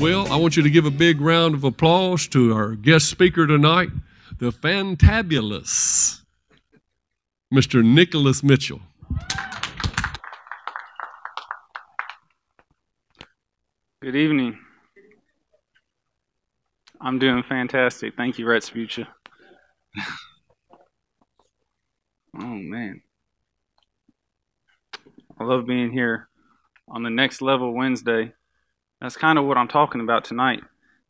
Well, I want you to give a big round of applause to our guest speaker tonight, the fantabulous Mr. Nicholas Mitchell. Good evening. I'm doing fantastic. Thank you, Rex Future. oh man. I love being here on the next level Wednesday. That's kind of what I'm talking about tonight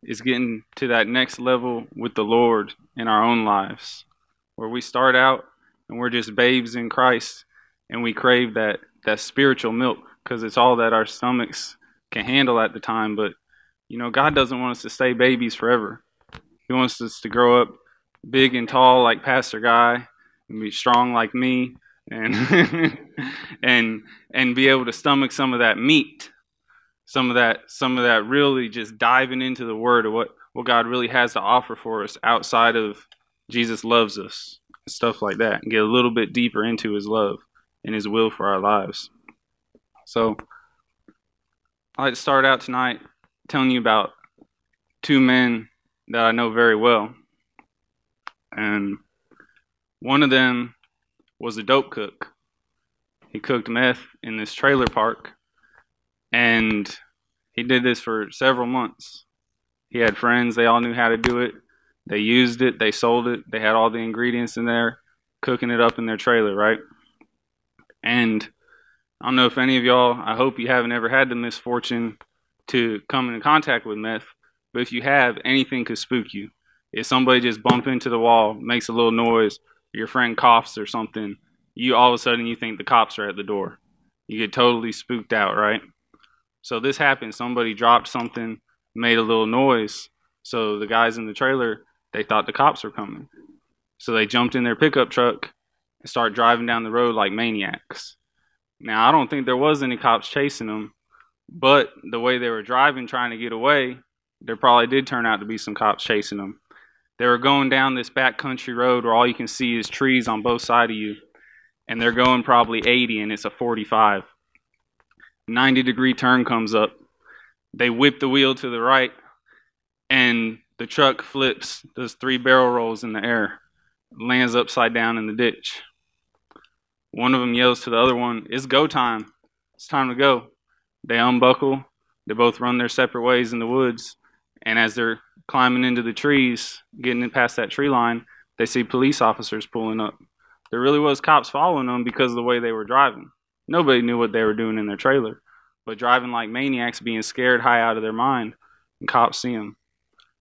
is getting to that next level with the Lord in our own lives. Where we start out and we're just babes in Christ and we crave that that spiritual milk because it's all that our stomachs can handle at the time. But you know, God doesn't want us to stay babies forever. He wants us to grow up big and tall like Pastor Guy and be strong like me and and and be able to stomach some of that meat, some of that some of that really just diving into the word of what what God really has to offer for us outside of Jesus loves us, stuff like that, and get a little bit deeper into his love and his will for our lives. So I'd like to start out tonight telling you about two men that I know very well. And one of them was a dope cook. He cooked meth in this trailer park, and he did this for several months. He had friends, they all knew how to do it. They used it, they sold it, they had all the ingredients in there, cooking it up in their trailer, right? And I don't know if any of y'all, I hope you haven't ever had the misfortune to come into contact with meth, but if you have, anything could spook you. If somebody just bump into the wall, makes a little noise, your friend coughs or something, you all of a sudden you think the cops are at the door. You get totally spooked out, right? So this happened. Somebody dropped something, made a little noise. So the guys in the trailer, they thought the cops were coming. So they jumped in their pickup truck and started driving down the road like maniacs. Now, I don't think there was any cops chasing them, but the way they were driving, trying to get away, there probably did turn out to be some cops chasing them. They were going down this back country road where all you can see is trees on both sides of you, and they're going probably 80 and it's a 45. 90 degree turn comes up. They whip the wheel to the right, and the truck flips, does three barrel rolls in the air, lands upside down in the ditch. One of them yells to the other one, It's go time. It's time to go. They unbuckle. They both run their separate ways in the woods. And as they're climbing into the trees, getting past that tree line, they see police officers pulling up. There really was cops following them because of the way they were driving. Nobody knew what they were doing in their trailer, but driving like maniacs, being scared high out of their mind, and cops see them.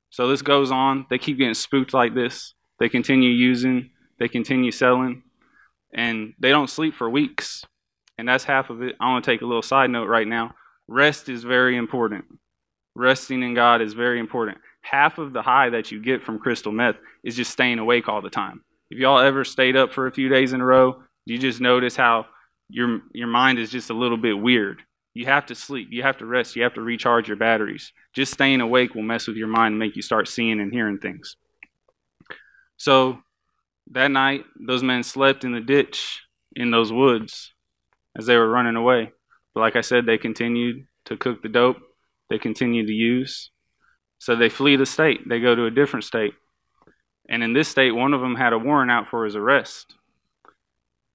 So this goes on. They keep getting spooked like this. They continue using. They continue selling, and they don't sleep for weeks. And that's half of it. I want to take a little side note right now. Rest is very important. Resting in God is very important. Half of the high that you get from crystal meth is just staying awake all the time. If y'all ever stayed up for a few days in a row, you just notice how your your mind is just a little bit weird. You have to sleep. You have to rest. You have to recharge your batteries. Just staying awake will mess with your mind and make you start seeing and hearing things. So that night, those men slept in the ditch in those woods as they were running away. But like I said, they continued to cook the dope, they continued to use. So they flee the state, they go to a different state. And in this state, one of them had a warrant out for his arrest.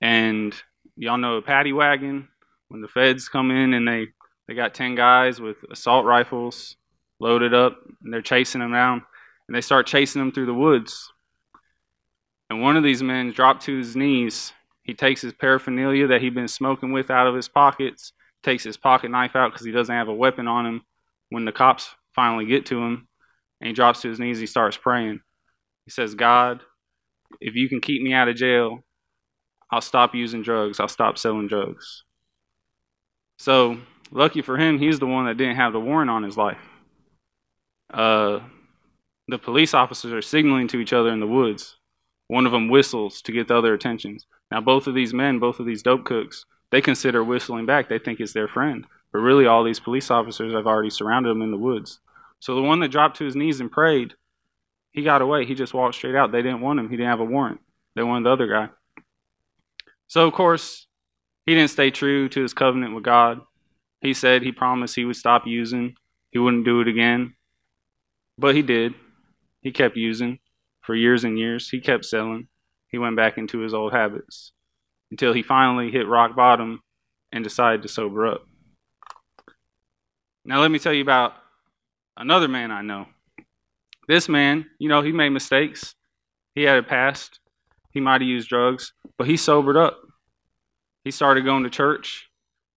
And y'all know a paddy wagon when the feds come in and they, they got 10 guys with assault rifles loaded up and they're chasing them down. And they start chasing them through the woods. And one of these men dropped to his knees. He takes his paraphernalia that he'd been smoking with out of his pockets, takes his pocket knife out because he doesn't have a weapon on him when the cops finally get to him. And he drops to his knees. He starts praying. He says, God, if you can keep me out of jail, I'll stop using drugs. I'll stop selling drugs. So Lucky for him, he's the one that didn't have the warrant on his life. Uh, the police officers are signaling to each other in the woods. One of them whistles to get the other attentions. Now, both of these men, both of these dope cooks, they consider whistling back. They think it's their friend. But really, all these police officers have already surrounded them in the woods. So the one that dropped to his knees and prayed, he got away. He just walked straight out. They didn't want him. He didn't have a warrant. They wanted the other guy. So, of course, he didn't stay true to his covenant with God. He said he promised he would stop using, he wouldn't do it again. But he did. He kept using for years and years. He kept selling. He went back into his old habits until he finally hit rock bottom and decided to sober up. Now, let me tell you about another man I know. This man, you know, he made mistakes. He had a past. He might have used drugs, but he sobered up. He started going to church.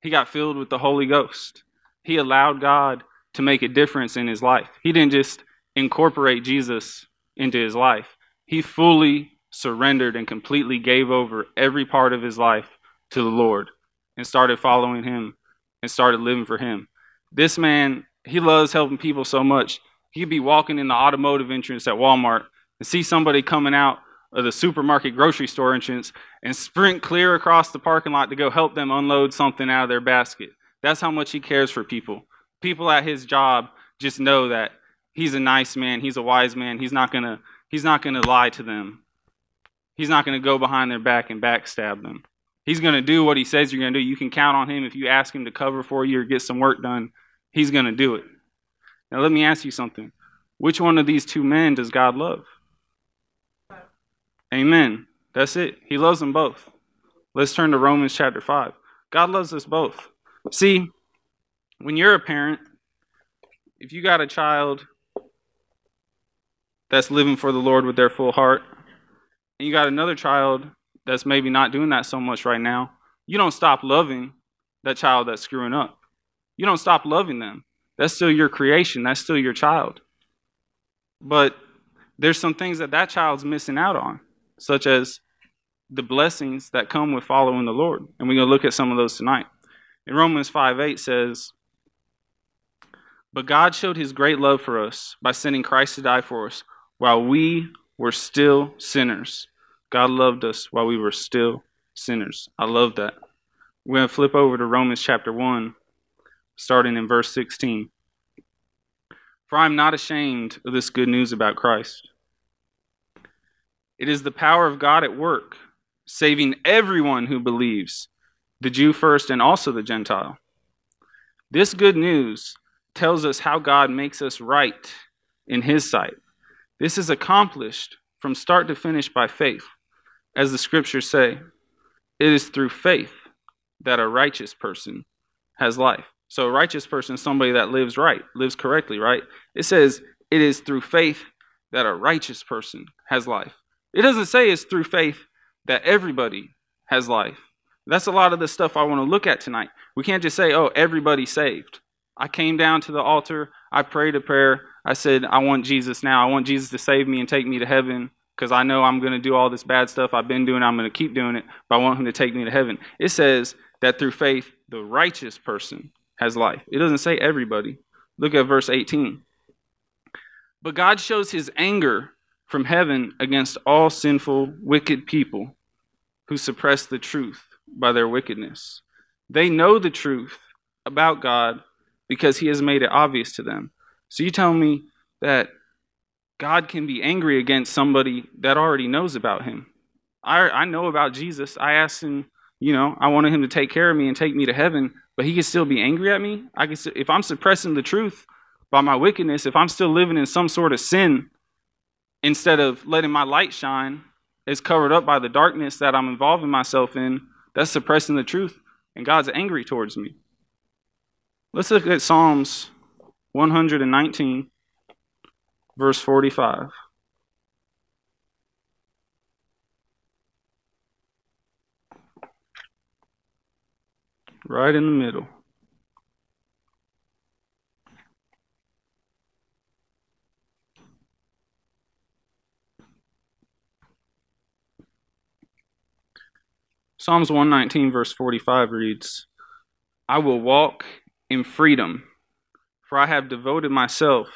He got filled with the Holy Ghost. He allowed God to make a difference in his life. He didn't just incorporate Jesus into his life, he fully surrendered and completely gave over every part of his life to the Lord and started following him and started living for him. This man, he loves helping people so much. He'd be walking in the automotive entrance at Walmart and see somebody coming out of the supermarket grocery store entrance and sprint clear across the parking lot to go help them unload something out of their basket. That's how much he cares for people. People at his job just know that he's a nice man, he's a wise man, he's not gonna he's not gonna lie to them. He's not gonna go behind their back and backstab them. He's gonna do what he says you're gonna do. You can count on him if you ask him to cover for you or get some work done, he's gonna do it. Now let me ask you something. Which one of these two men does God love? Amen. That's it. He loves them both. Let's turn to Romans chapter 5. God loves us both. See, when you're a parent, if you got a child that's living for the Lord with their full heart, and you got another child that's maybe not doing that so much right now, you don't stop loving that child that's screwing up. You don't stop loving them. That's still your creation, that's still your child. But there's some things that that child's missing out on such as the blessings that come with following the Lord. And we're going to look at some of those tonight. In Romans 5 8 says, But God showed his great love for us by sending Christ to die for us while we were still sinners. God loved us while we were still sinners. I love that. We're going to flip over to Romans chapter 1, starting in verse 16. For I am not ashamed of this good news about Christ it is the power of God at work, saving everyone who believes, the Jew first and also the Gentile. This good news tells us how God makes us right in His sight. This is accomplished from start to finish by faith. As the scriptures say, it is through faith that a righteous person has life. So, a righteous person is somebody that lives right, lives correctly, right? It says it is through faith that a righteous person has life. It doesn't say it's through faith that everybody has life. That's a lot of the stuff I want to look at tonight. We can't just say, oh, everybody's saved. I came down to the altar, I prayed a prayer, I said, I want Jesus now. I want Jesus to save me and take me to heaven because I know I'm going to do all this bad stuff I've been doing, I'm going to keep doing it, but I want him to take me to heaven. It says that through faith, the righteous person has life. It doesn't say everybody. Look at verse 18. But God shows his anger from heaven against all sinful, wicked people who suppress the truth by their wickedness. They know the truth about God because He has made it obvious to them. So you tell me that God can be angry against somebody that already knows about Him. I, I know about Jesus. I asked Him, you know, I wanted Him to take care of me and take me to heaven, but He can still be angry at me. I can, if I'm suppressing the truth by my wickedness, if I'm still living in some sort of sin, instead of letting my light shine, is covered up by the darkness that I'm involving myself in. That's suppressing the truth, and God's angry towards me. Let's look at Psalms 119, verse 45. Right in the middle. Psalms 119, verse 45 reads, I will walk in freedom, for I have devoted myself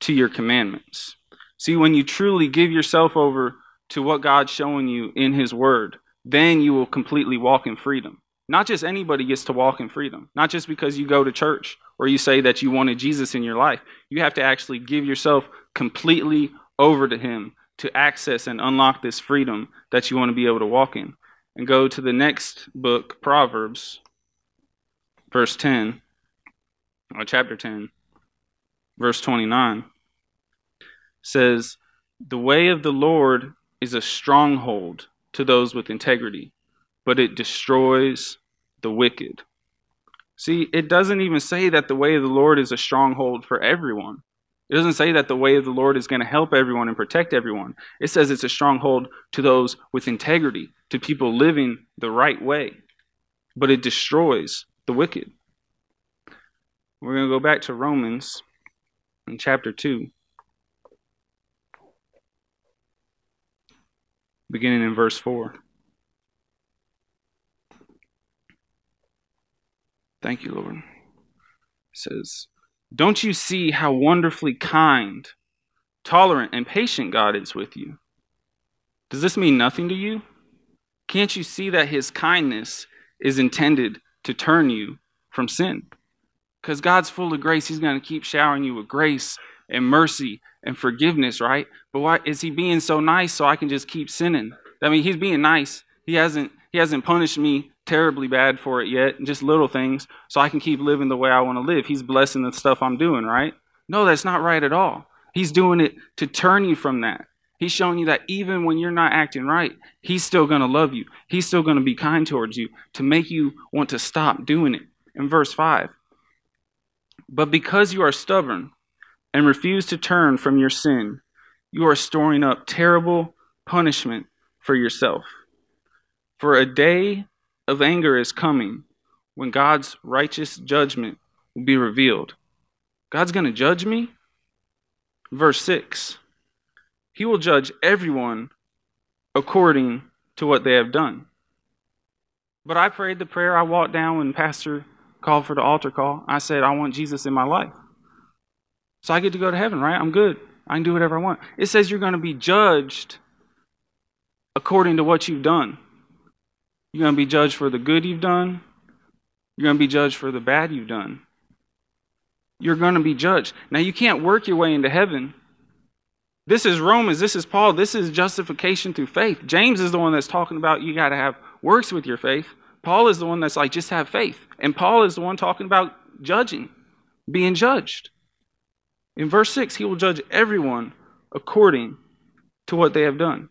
to your commandments. See, when you truly give yourself over to what God's showing you in His Word, then you will completely walk in freedom. Not just anybody gets to walk in freedom, not just because you go to church or you say that you wanted Jesus in your life. You have to actually give yourself completely over to Him to access and unlock this freedom that you want to be able to walk in. And go to the next book, Proverbs, verse 10, or chapter 10, verse 29 says, The way of the Lord is a stronghold to those with integrity, but it destroys the wicked. See, it doesn't even say that the way of the Lord is a stronghold for everyone. It doesn't say that the way of the Lord is going to help everyone and protect everyone. It says it's a stronghold to those with integrity, to people living the right way. But it destroys the wicked. We're going to go back to Romans in chapter 2, beginning in verse 4. Thank you, Lord. It says, Don't you see how wonderfully kind, tolerant, and patient God is with you? Does this mean nothing to you? Can't you see that His kindness is intended to turn you from sin? Because God's full of grace, He's going to keep showering you with grace and mercy and forgiveness, right? But why is He being so nice so I can just keep sinning? I mean, He's being nice. He hasn't He hasn't punished me terribly bad for it yet, just little things, so I can keep living the way I want to live. He's blessing the stuff I'm doing, right? No, that's not right at all. He's doing it to turn you from that. He's showing you that even when you're not acting right, He's still going to love you. He's still going to be kind towards you to make you want to stop doing it. In verse 5, but because you are stubborn and refuse to turn from your sin, you are storing up terrible punishment for yourself. For a day of anger is coming when God's righteous judgment will be revealed. God's going to judge me? Verse 6 He will judge everyone according to what they have done. But I prayed the prayer. I walked down when Pastor called for the altar call. I said, I want Jesus in my life. So I get to go to heaven, right? I'm good. I can do whatever I want. It says you're going to be judged according to what you've done. You're going to be judged for the good you've done. You're going to be judged for the bad you've done. You're going to be judged. Now, you can't work your way into heaven. This is Romans. This is Paul. This is justification through faith. James is the one that's talking about you got to have works with your faith. Paul is the one that's like, just have faith. And Paul is the one talking about judging, being judged. In verse 6, he will judge everyone according to what they have done.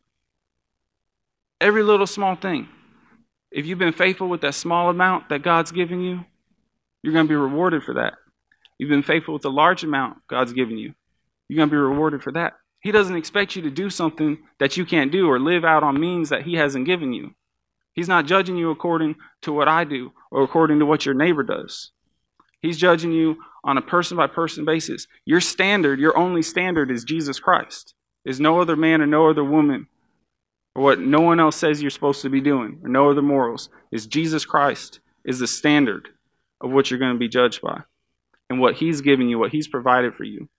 Every little small thing. If you've been faithful with that small amount that God's given you, you're going to be rewarded for that. You've been faithful with the large amount God's given you, you're going to be rewarded for that. He doesn't expect you to do something that you can't do or live out on means that He hasn't given you. He's not judging you according to what I do or according to what your neighbor does. He's judging you on a person by person basis. Your standard, your only standard is Jesus Christ. Is no other man or no other woman or what no one else says you're supposed to be doing, or no other morals, is Jesus Christ is the standard of what you're going to be judged by and what He's given you, what He's provided for you.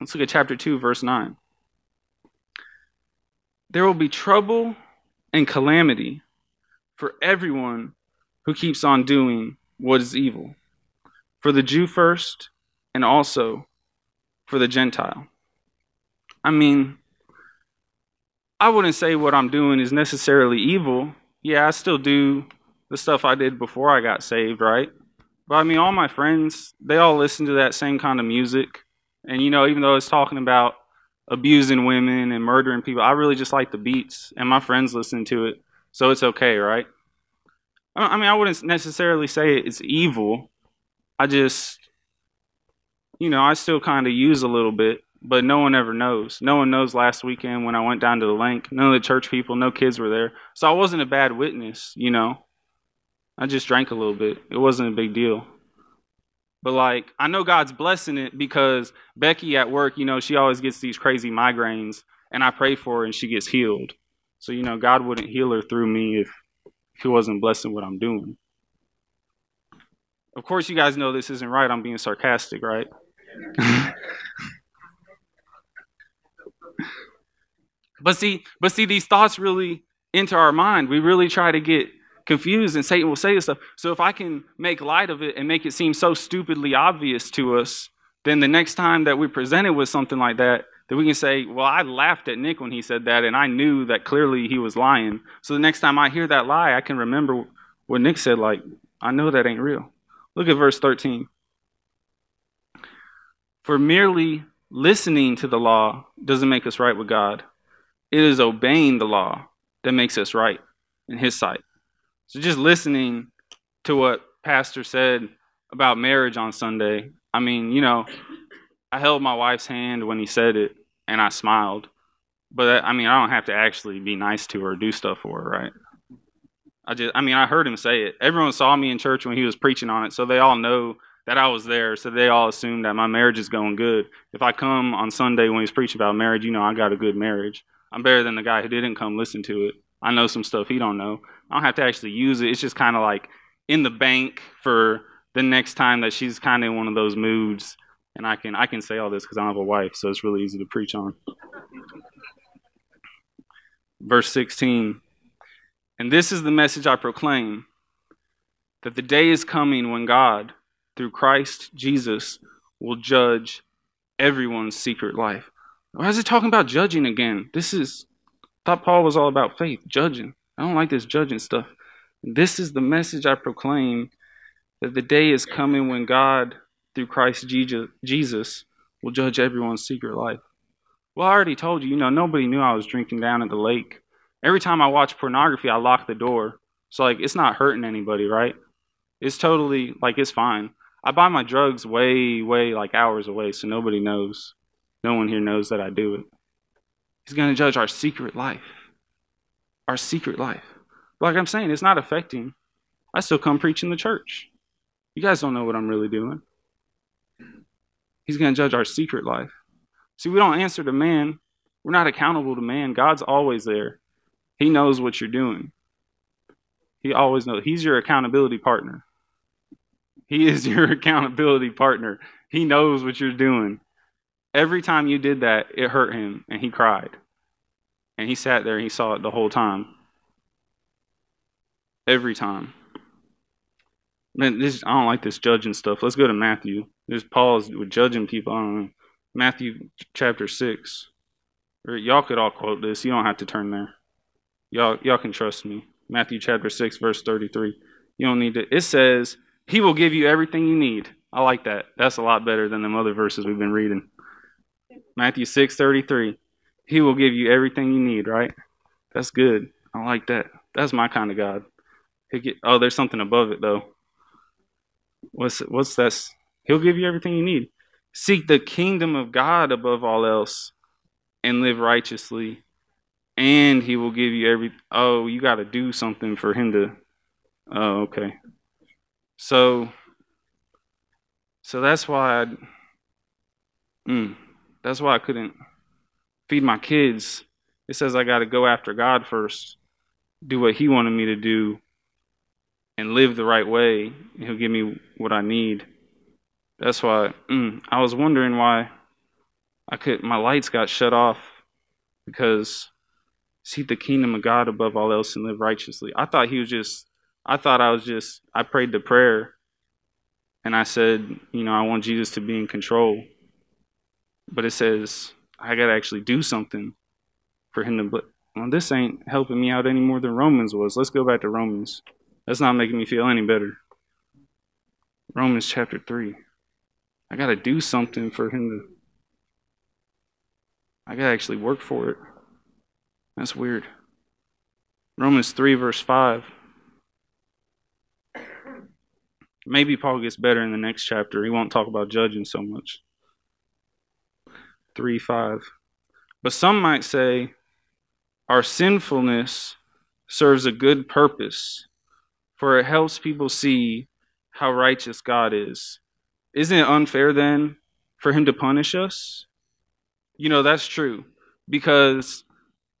Let's look at chapter 2, verse 9. There will be trouble and calamity for everyone who keeps on doing what is evil, for the Jew first, and also for the Gentile. I mean, I wouldn't say what I'm doing is necessarily evil. Yeah, I still do the stuff I did before I got saved, right? But I mean, all my friends, they all listen to that same kind of music. And, you know, even though it's talking about abusing women and murdering people, I really just like the beats, and my friends listen to it. So it's okay, right? I mean, I wouldn't necessarily say it's evil. I just, you know, I still kind of use a little bit but no one ever knows. No one knows last weekend when I went down to the link. None of the church people, no kids were there. So I wasn't a bad witness, you know. I just drank a little bit. It wasn't a big deal. But like, I know God's blessing it because Becky at work, you know, she always gets these crazy migraines, and I pray for her and she gets healed. So, you know, God wouldn't heal her through me if, if He wasn't blessing what I'm doing. Of course, you guys know this isn't right. I'm being sarcastic, right? but see, but see, these thoughts really enter our mind. We really try to get confused, and Satan will say this stuff. So if I can make light of it and make it seem so stupidly obvious to us, then the next time that we're presented with something like that, that we can say, Well, I laughed at Nick when he said that, and I knew that clearly he was lying. So the next time I hear that lie, I can remember what Nick said, like, I know that ain't real. Look at verse 13. For merely listening to the law doesn't make us right with God. It is obeying the law that makes us right in His sight. So just listening to what Pastor said about marriage on Sunday, I mean, you know, I held my wife's hand when he said it and I smiled. But I mean, I don't have to actually be nice to her or do stuff for her, right? I just, I mean, I heard him say it. Everyone saw me in church when he was preaching on it, so they all know that I was there. So they all assume that my marriage is going good. If I come on Sunday when he's preaching about marriage, you know, I got a good marriage. I'm better than the guy who didn't come listen to it. I know some stuff he don't know. I don't have to actually use it. It's just kind of like in the bank for the next time that she's kind of in one of those moods and I can I can say all this because I have a wife, so it's really easy to preach on. Verse 16. And this is the message I proclaim that the day is coming when God, through Christ Jesus, will judge everyone's secret life. Why is it talking about judging again? This is thought Paul was all about faith, judging. I don't like this judging stuff. This is the message I proclaim that the day is coming when God through Christ Jesus will judge everyone's secret life. Well, I already told you, you know, nobody knew I was drinking down at the lake. Every time I watch pornography, I lock the door. So, like, it's not hurting anybody, right? It's totally, like, it's fine. I buy my drugs way, way, like, hours away, so nobody knows. No one here knows that I do it. He's going to judge our secret life. Our secret life. Like I'm saying, it's not affecting. I still come preaching the church. You guys don't know what I'm really doing. He's going to judge our secret life. See, we don't answer to man. We're not accountable to man. God's always there. He knows what you're doing. He always knows. He's your accountability partner. He is your accountability partner. He knows what you're doing. Every time you did that, it hurt him and he cried. And he sat there and he saw it the whole time. Every time. Man, this I don't like this judging stuff. Let's go to Matthew. There's Paul's with judging people. I don't know. Matthew chapter six. Or y'all could all quote this. You don't have to turn there. Y'all y'all can trust me. Matthew chapter six, verse thirty-three. You don't need to. It says, "He will give you everything you need." I like that. That's a lot better than the other verses we've been reading. Matthew six thirty-three. He will give you everything you need. Right? That's good. I like that. That's my kind of God. Get, oh, there's something above it though. What's what's that? He'll give you everything you need. Seek the kingdom of God above all else and live righteously. And he will give you every oh, you gotta do something for him to Oh, okay. So so that's why I mm, that's why I couldn't feed my kids. It says I gotta go after God first, do what he wanted me to do, and live the right way, He'll give me what I need. That's why mm, I was wondering why I could my lights got shut off because seek the kingdom of God above all else and live righteously. I thought he was just I thought I was just I prayed the prayer and I said, you know, I want Jesus to be in control. But it says I got to actually do something for him to but well, this ain't helping me out any more than Romans was. Let's go back to Romans. That's not making me feel any better. Romans chapter 3. I got to do something for him to. I got to actually work for it. That's weird. Romans 3, verse 5. Maybe Paul gets better in the next chapter. He won't talk about judging so much. 3 5. But some might say, our sinfulness serves a good purpose for it helps people see how righteous God is. Isn't it unfair then for him to punish us? You know, that's true. Because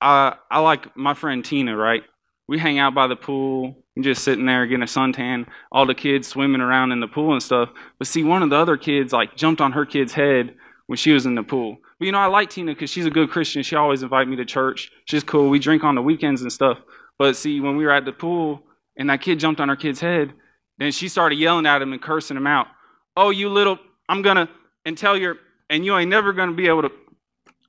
I I like my friend Tina, right? We hang out by the pool, and just sitting there getting a suntan, all the kids swimming around in the pool and stuff. But see, one of the other kids like jumped on her kid's head when she was in the pool. But you know, I like Tina because she's a good Christian. She always invite me to church. She's cool. We drink on the weekends and stuff. But see, when we were at the pool and that kid jumped on her kid's head, then she started yelling at him and cursing him out. Oh, you little, I'm gonna and tell your and you ain't never gonna be able to.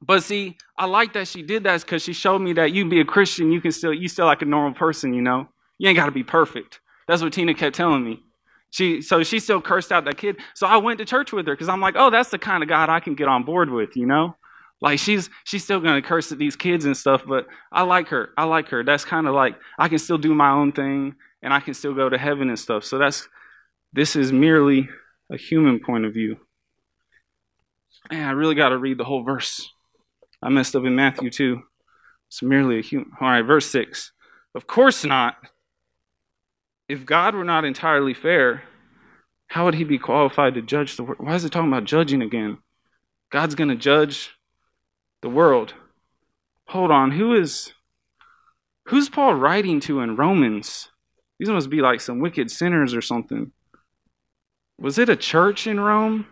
But see, I like that she did that because she showed me that you be a Christian, you can still you still like a normal person, you know. You ain't gotta be perfect. That's what Tina kept telling me. She so she still cursed out that kid. So I went to church with her because I'm like, oh, that's the kind of God I can get on board with, you know. Like she's she's still gonna curse at these kids and stuff, but I like her. I like her. That's kind of like I can still do my own thing and I can still go to heaven and stuff. So that's this is merely a human point of view. Man, I really got to read the whole verse. I messed up in Matthew too. It's merely a human. All right, verse six. Of course not. If God were not entirely fair, how would he be qualified to judge the world? Why is it talking about judging again? God's going to judge the world. Hold on, who is who's Paul writing to in Romans? These must be like some wicked sinners or something. Was it a church in Rome?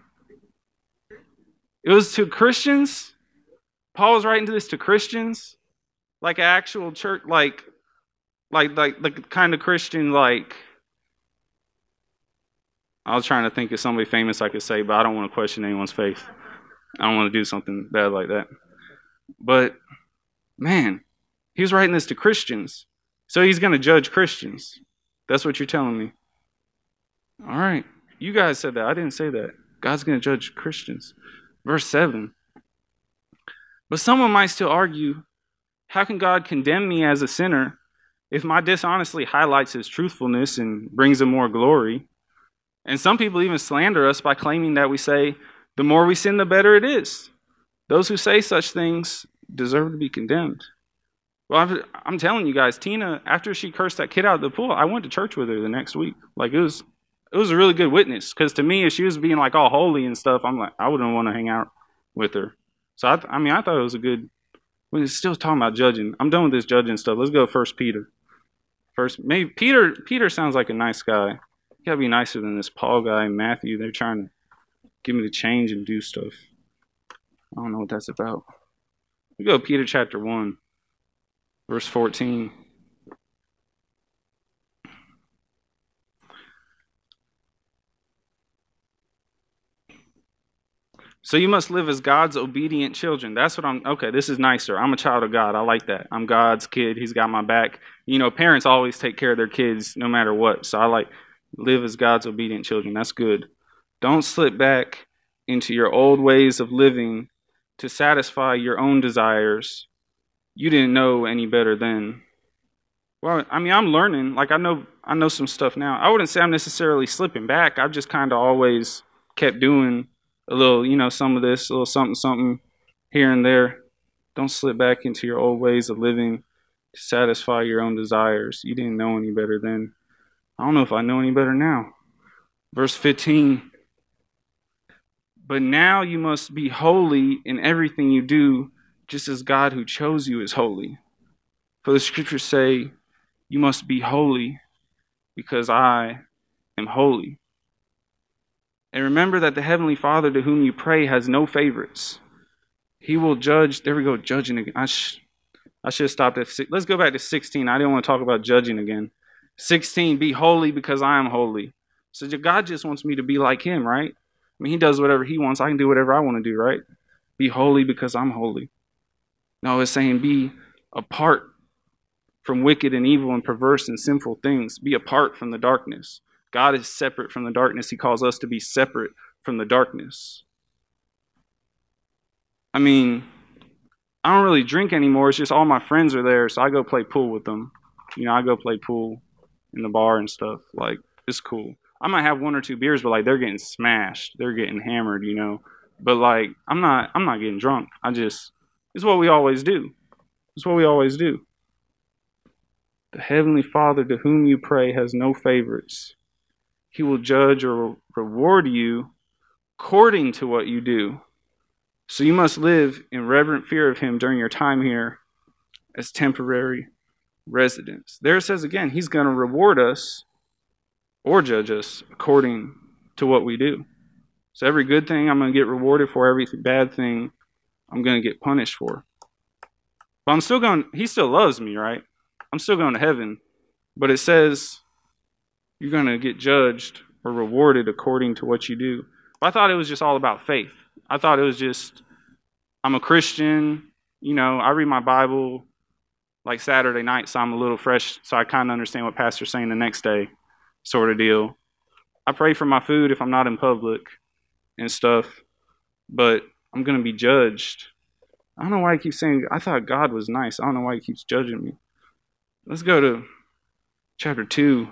It was to Christians? Paul was writing to this to Christians? Like an actual church like like like the kind of Christian like I was trying to think of somebody famous I could say, but I don't want to question anyone's faith. I don't want to do something bad like that. But man, he was writing this to Christians. So he's going to judge Christians. That's what you're telling me. All right. You guys said that. I didn't say that. God's going to judge Christians. Verse 7. But someone might still argue how can God condemn me as a sinner if my dishonesty highlights his truthfulness and brings him more glory? And some people even slander us by claiming that we say, the more we sin, the better it is. Those who say such things deserve to be condemned. Well, I'm telling you guys, Tina, after she cursed that kid out of the pool, I went to church with her the next week. Like it was, it was a really good witness. Because to me, if she was being like all holy and stuff, I'm like, I wouldn't want to hang out with her. So I, I mean, I thought it was a good. We're still talking about judging. I'm done with this judging stuff. Let's go First Peter. First, maybe Peter. Peter sounds like a nice guy. You gotta be nicer than this Paul guy Matthew. They're trying to get me to change and do stuff. I don't know what that's about. We go Peter chapter one, verse fourteen. So you must live as God's obedient children. That's what I'm okay, this is nicer. I'm a child of God. I like that. I'm God's kid. He's got my back. You know, parents always take care of their kids no matter what. So I like live as God's obedient children. That's good. Don't slip back into your old ways of living to satisfy your own desires. You didn't know any better then. Well, I mean, I'm learning. Like I know I know some stuff now. I wouldn't say I'm necessarily slipping back. I've just kind of always kept doing a little, you know, some of this, a little something, something here and there. Don't slip back into your old ways of living to satisfy your own desires. You didn't know any better then. I don't know if I know any better now. Verse 15. But now you must be holy in everything you do, just as God who chose you is holy. For the scriptures say, You must be holy because I am holy. And remember that the Heavenly Father to whom you pray has no favorites. He will judge. There we go, judging again. I, sh- I should have stopped at six. Let's go back to 16. I didn't want to talk about judging again. 16, be holy because I am holy. So God just wants me to be like Him, right? I mean, He does whatever He wants. I can do whatever I want to do, right? Be holy because I'm holy. No, it's saying be apart from wicked and evil and perverse and sinful things. Be apart from the darkness. God is separate from the darkness. He calls us to be separate from the darkness. I mean, I don't really drink anymore. It's just all my friends are there, so I go play pool with them. You know, I go play pool in the bar and stuff. Like, it's cool. I might have one or two beers, but like they're getting smashed. They're getting hammered, you know. But like I'm not I'm not getting drunk. I just it's what we always do. It's what we always do. The Heavenly Father to whom you pray has no favorites. He will judge or reward you according to what you do. So you must live in reverent fear of Him during your time here as temporary residence. There it says again, he's going to reward us or judge us according to what we do. So every good thing I'm going to get rewarded for, every bad thing I'm going to get punished for. But I'm still going, he still loves me, right? I'm still going to heaven. But it says you're going to get judged or rewarded according to what you do. I thought it was just all about faith. I thought it was just, I'm a Christian, you know, I read my Bible like Saturday night, so I'm a little fresh, so I kind of understand what Pastor's saying the next day, sort of deal. I pray for my food if I'm not in public and stuff, but I'm going to be judged. I don't know why he keeps saying, I thought God was nice. I don't know why he keeps judging me. Let's go to chapter 2,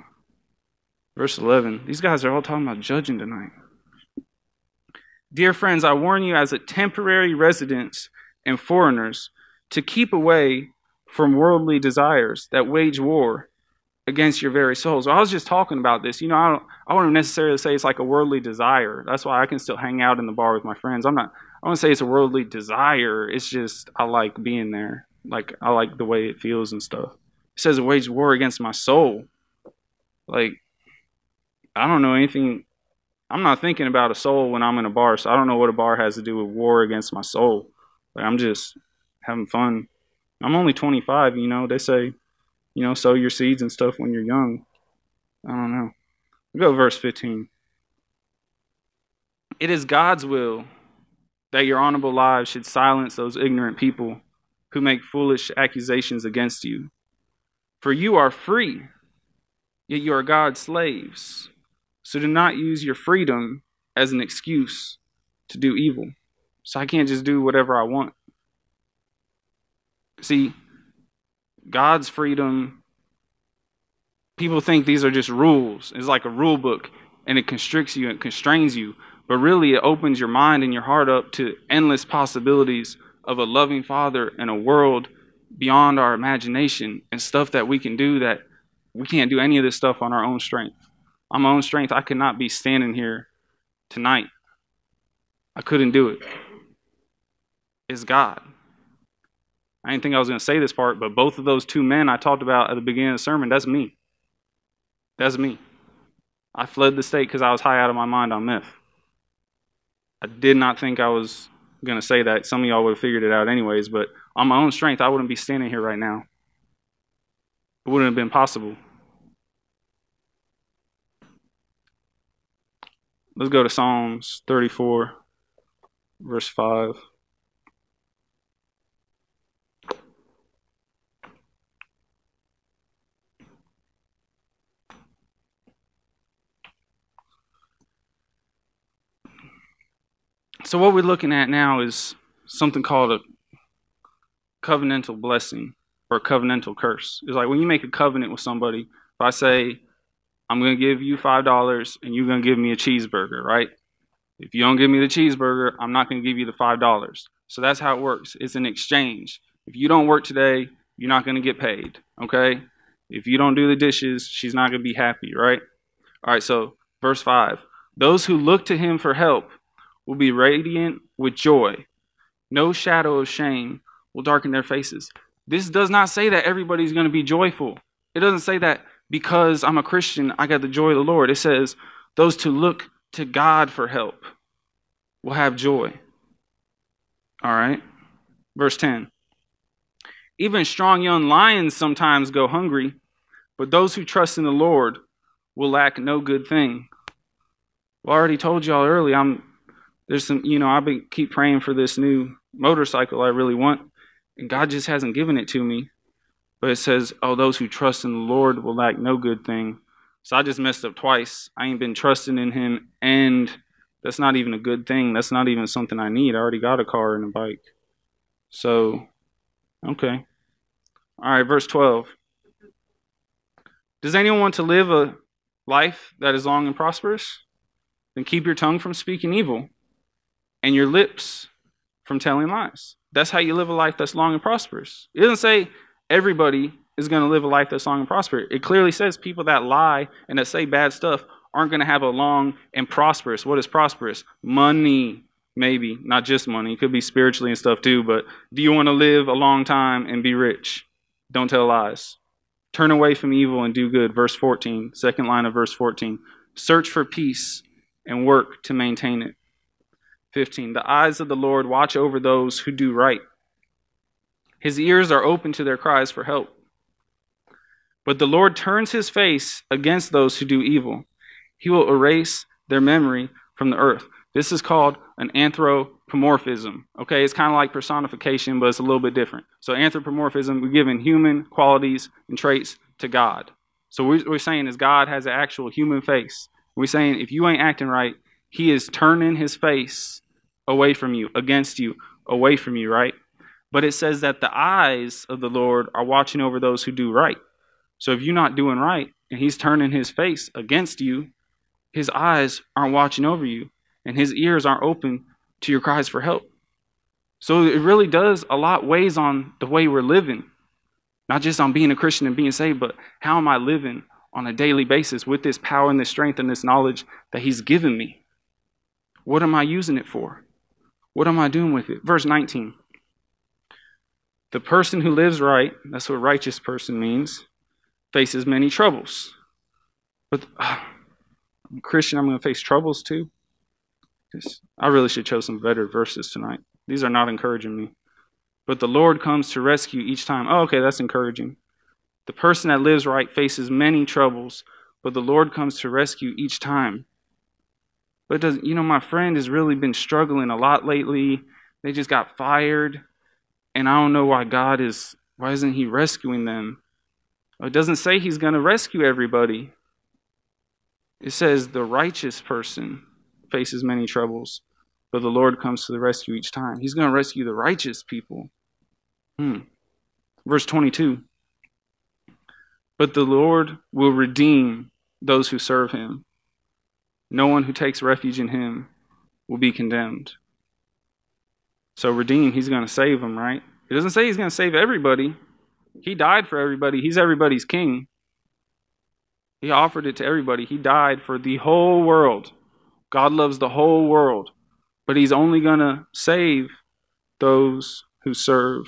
verse 11. These guys are all talking about judging tonight. Dear friends, I warn you as a temporary residents and foreigners to keep away from worldly desires that wage war against your very souls. So I was just talking about this. You know, I don't I wouldn't necessarily say it's like a worldly desire. That's why I can still hang out in the bar with my friends. I'm not I wouldn't say it's a worldly desire. It's just I like being there. Like I like the way it feels and stuff. It says it wage war against my soul. Like I don't know anything I'm not thinking about a soul when I'm in a bar, so I don't know what a bar has to do with war against my soul. Like I'm just having fun. I'm only 25, you know. They say, you know, sow your seeds and stuff when you're young. I don't know. We'll go verse 15. It is God's will that your honorable lives should silence those ignorant people who make foolish accusations against you. For you are free, yet you are God's slaves. So do not use your freedom as an excuse to do evil. So I can't just do whatever I want. See, God's freedom, people think these are just rules. It's like a rule book and it constricts you and constrains you. But really, it opens your mind and your heart up to endless possibilities of a loving Father and a world beyond our imagination and stuff that we can do that we can't do any of this stuff on our own strength on my own strength, I could not be standing here tonight. I couldn't do it. It's God. I didn't think I was going to say this part, but both of those two men I talked about at the beginning of the sermon, that's me. That's me. I fled the state because I was high out of my mind on meth. I did not think I was going to say that. Some of y'all would have figured it out anyways, but on my own strength, I wouldn't be standing here right now. It wouldn't have been possible. Let's go to Psalms 34, verse 5. So, what we're looking at now is something called a covenantal blessing or a covenantal curse. It's like when you make a covenant with somebody, if I say, I'm to give you $5 and you're to give me a cheeseburger, right? If you don't give me the cheeseburger, I'm not to give you the $5. So that's how it works. It's an exchange. If you don't work today, you're not to get paid, okay? If you don't do the dishes, she's not to be happy, right? All right, so verse 5 Those who look to him for help will be radiant with joy. No shadow of shame will darken their faces. This does not say that everybody's going to be joyful. It doesn't say that because I'm a Christian, I got the joy of the Lord. It says, those to look to God for help will have joy. All right. Verse 10. Even strong young lions sometimes go hungry, but those who trust in the Lord will lack no good thing. Well, I already told y'all early, I'm there's some, you know, I've been keep praying for this new motorcycle I really want, and God just hasn't given it to me. But it says, Oh, those who trust in the Lord will lack no good thing. So I just messed up twice. I ain't been trusting in Him, and that's not even a good thing. That's not even something I need. I already got a car and a bike. So, okay. All right, verse 12. Does anyone want to live a life that is long and prosperous? Then keep your tongue from speaking evil and your lips from telling lies. That's how you live a life that's long and prosperous. It doesn't say everybody is going to live a life that's long and prosperous. It clearly says people that lie and that say bad stuff aren't going to have a long and prosperous. What is prosperous? Money, maybe. Not just money. It could be spiritually and stuff too. But do you want to live a long time and be rich? Don't tell lies. Turn away from evil and do good. Verse 14, second line of verse 14. Search for peace and work to maintain it. 15. The eyes of the Lord watch over those who do right. His ears are open to their cries for help. But the Lord turns his face against those who do evil. He will erase their memory from the earth. This is called an anthropomorphism. Okay, it's kind of like personification, but it's a little bit different. So, anthropomorphism, we're giving human qualities and traits to God. So, what we're saying is God has an actual human face. We're saying if you ain't acting right, He is turning His face away from you, against you, away from you, right? But it says that the eyes of the Lord are watching over those who do right. So if you're not doing right and he's turning his face against you, his eyes aren't watching over you and his ears aren't open to your cries for help. So it really does a lot weighs on the way we're living. Not just on being a Christian and being saved, but how am I living on a daily basis with this power and this strength and this knowledge that he's given me? What am I using it for? What am I doing with it? Verse 19. The person who lives right, that's what righteous person means, faces many troubles. But uh, I'm Christian, I'm going to face troubles too. I really should chose some better verses tonight. These are not encouraging me. But the Lord comes to rescue each time. Oh, okay, that's encouraging. The person that lives right faces many troubles, but the Lord comes to rescue each time. But does you know my friend has really been struggling a lot lately. They just got fired, and I don't know why God is why isn't he rescuing them? It doesn't say he's going to rescue everybody. It says the righteous person faces many troubles, but the Lord comes to the rescue each time. He's going to rescue the righteous people. Hmm. Verse 22 But the Lord will redeem those who serve him. No one who takes refuge in him will be condemned. So, redeem, he's going to save them, right? He doesn't say he's going to save everybody. He died for everybody. He's everybody's king. He offered it to everybody. He died for the whole world. God loves the whole world, but He's only going to save those who serve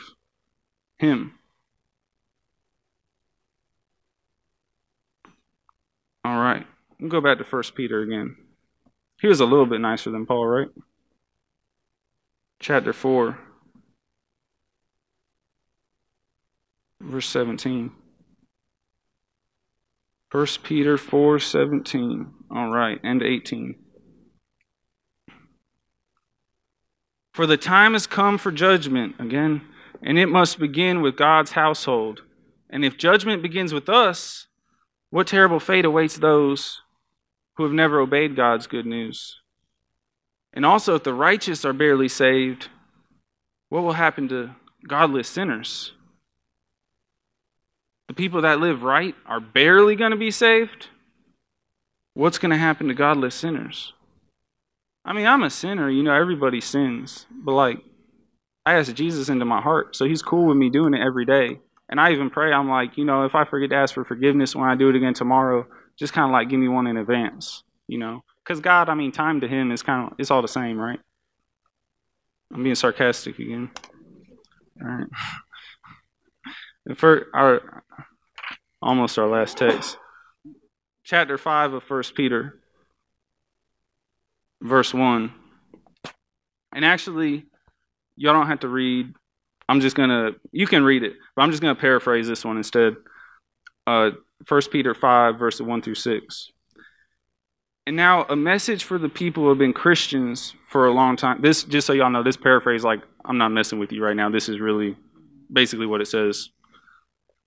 Him. All right. We'll go back to 1 Peter again. He was a little bit nicer than Paul, right? Chapter 4, verse 17. 1 Peter 4 17. All right, and 18. For the time has come for judgment, again, and it must begin with God's household. And if judgment begins with us, what terrible fate awaits those who have never obeyed God's good news? And also, if the righteous are barely saved, what will happen to godless sinners? The people that live right are barely going to be saved. What's going to happen to godless sinners? I mean, I'm a sinner. You know, everybody sins. But, like, I ask Jesus into my heart, so he's cool with me doing it every day. And I even pray, I'm like, you know, if I forget to ask for forgiveness when I do it again tomorrow, just kind of like give me one in advance, you know? Because God, I mean, time to him is kind of, it's all the same, right? I'm being sarcastic again. All right. For our almost our last text. Chapter 5 of First Peter, verse 1. And actually, y'all don't have to read. I'm just going to, you can read it, but I'm just going to paraphrase this one instead. Uh, 1 Peter 5, verses 1 through 6. And now, a message for the people who have been Christians for a long time. This, just so y'all know, this paraphrase, like, I'm not messing with you right now. This is really basically what it says.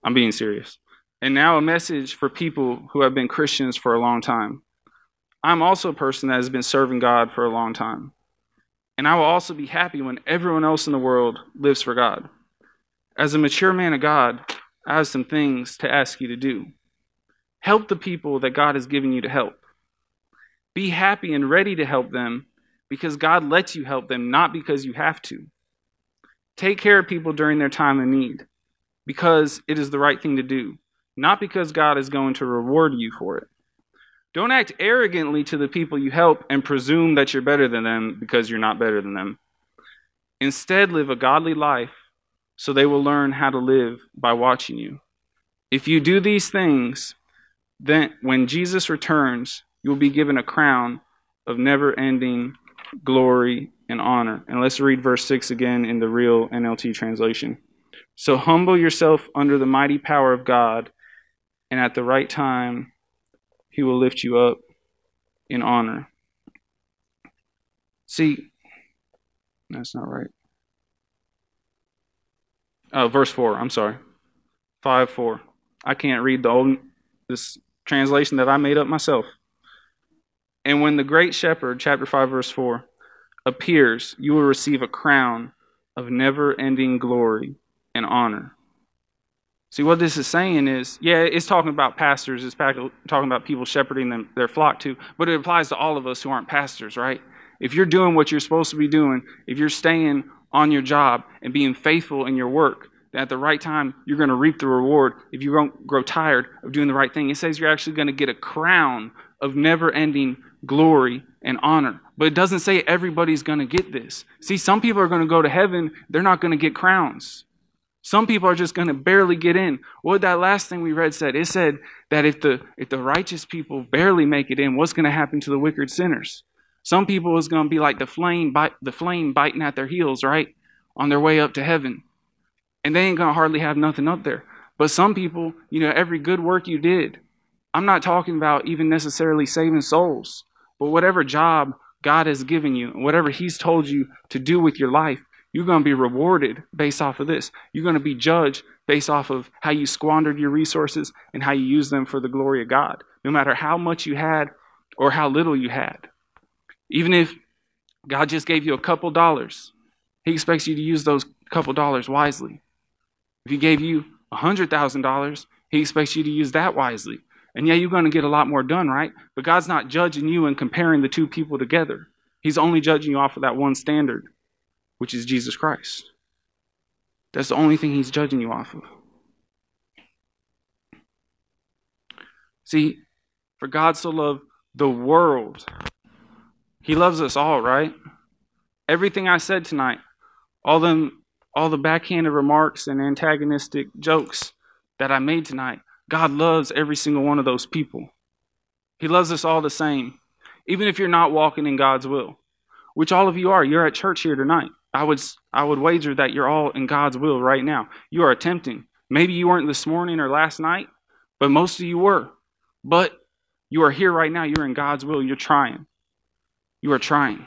I'm being serious. And now, a message for people who have been Christians for a long time. I'm also a person that has been serving God for a long time. And I will also be happy when everyone else in the world lives for God. As a mature man of God, I have some things to ask you to do. Help the people that God has given you to help. Be happy and ready to help them because God lets you help them, not because you have to. Take care of people during their time of need because it is the right thing to do, not because God is going to reward you for it. Don't act arrogantly to the people you help and presume that you're better than them because you're not better than them. Instead, live a godly life so they will learn how to live by watching you. If you do these things, then when Jesus returns, you will be given a crown of never ending glory and honor. And let's read verse 6 again in the real NLT translation. So humble yourself under the mighty power of God, and at the right time, he will lift you up in honor. See, that's not right. Oh, verse 4, I'm sorry. 5 4. I can't read the old this translation that I made up myself. And when the great shepherd, chapter 5, verse 4, appears, you will receive a crown of never ending glory and honor. See, what this is saying is, yeah, it's talking about pastors, it's talking about people shepherding them, their flock too, but it applies to all of us who aren't pastors, right? If you're doing what you're supposed to be doing, if you're staying on your job and being faithful in your work, at the right time, you're going to reap the reward if you don't grow tired of doing the right thing. It says you're actually going to get a crown of never ending glory and honor. But it doesn't say everybody's going to get this. See, some people are going to go to heaven, they're not going to get crowns. Some people are just going to barely get in. What that last thing we read said, it said that if the if the righteous people barely make it in, what's going to happen to the wicked sinners? Some people is going to be like the flame bite, the flame biting at their heels, right? On their way up to heaven and they ain't going to hardly have nothing up there. But some people, you know, every good work you did, I'm not talking about even necessarily saving souls, but whatever job God has given you, whatever He's told you to do with your life, you're going to be rewarded based off of this. You're going to be judged based off of how you squandered your resources and how you used them for the glory of God, no matter how much you had or how little you had. Even if God just gave you a couple dollars, He expects you to use those couple dollars wisely. If he gave you $100,000, he expects you to use that wisely. And yeah, you're going to get a lot more done, right? But God's not judging you and comparing the two people together. He's only judging you off of that one standard, which is Jesus Christ. That's the only thing he's judging you off of. See, for God so loved the world, he loves us all, right? Everything I said tonight, all them all the backhanded remarks and antagonistic jokes that I made tonight. God loves every single one of those people. He loves us all the same, even if you're not walking in God's will, which all of you are. You're at church here tonight. I would, I would wager that you're all in God's will right now. You are attempting. Maybe you weren't this morning or last night, but most of you were. But you are here right now. You're in God's will. You're trying. You are trying.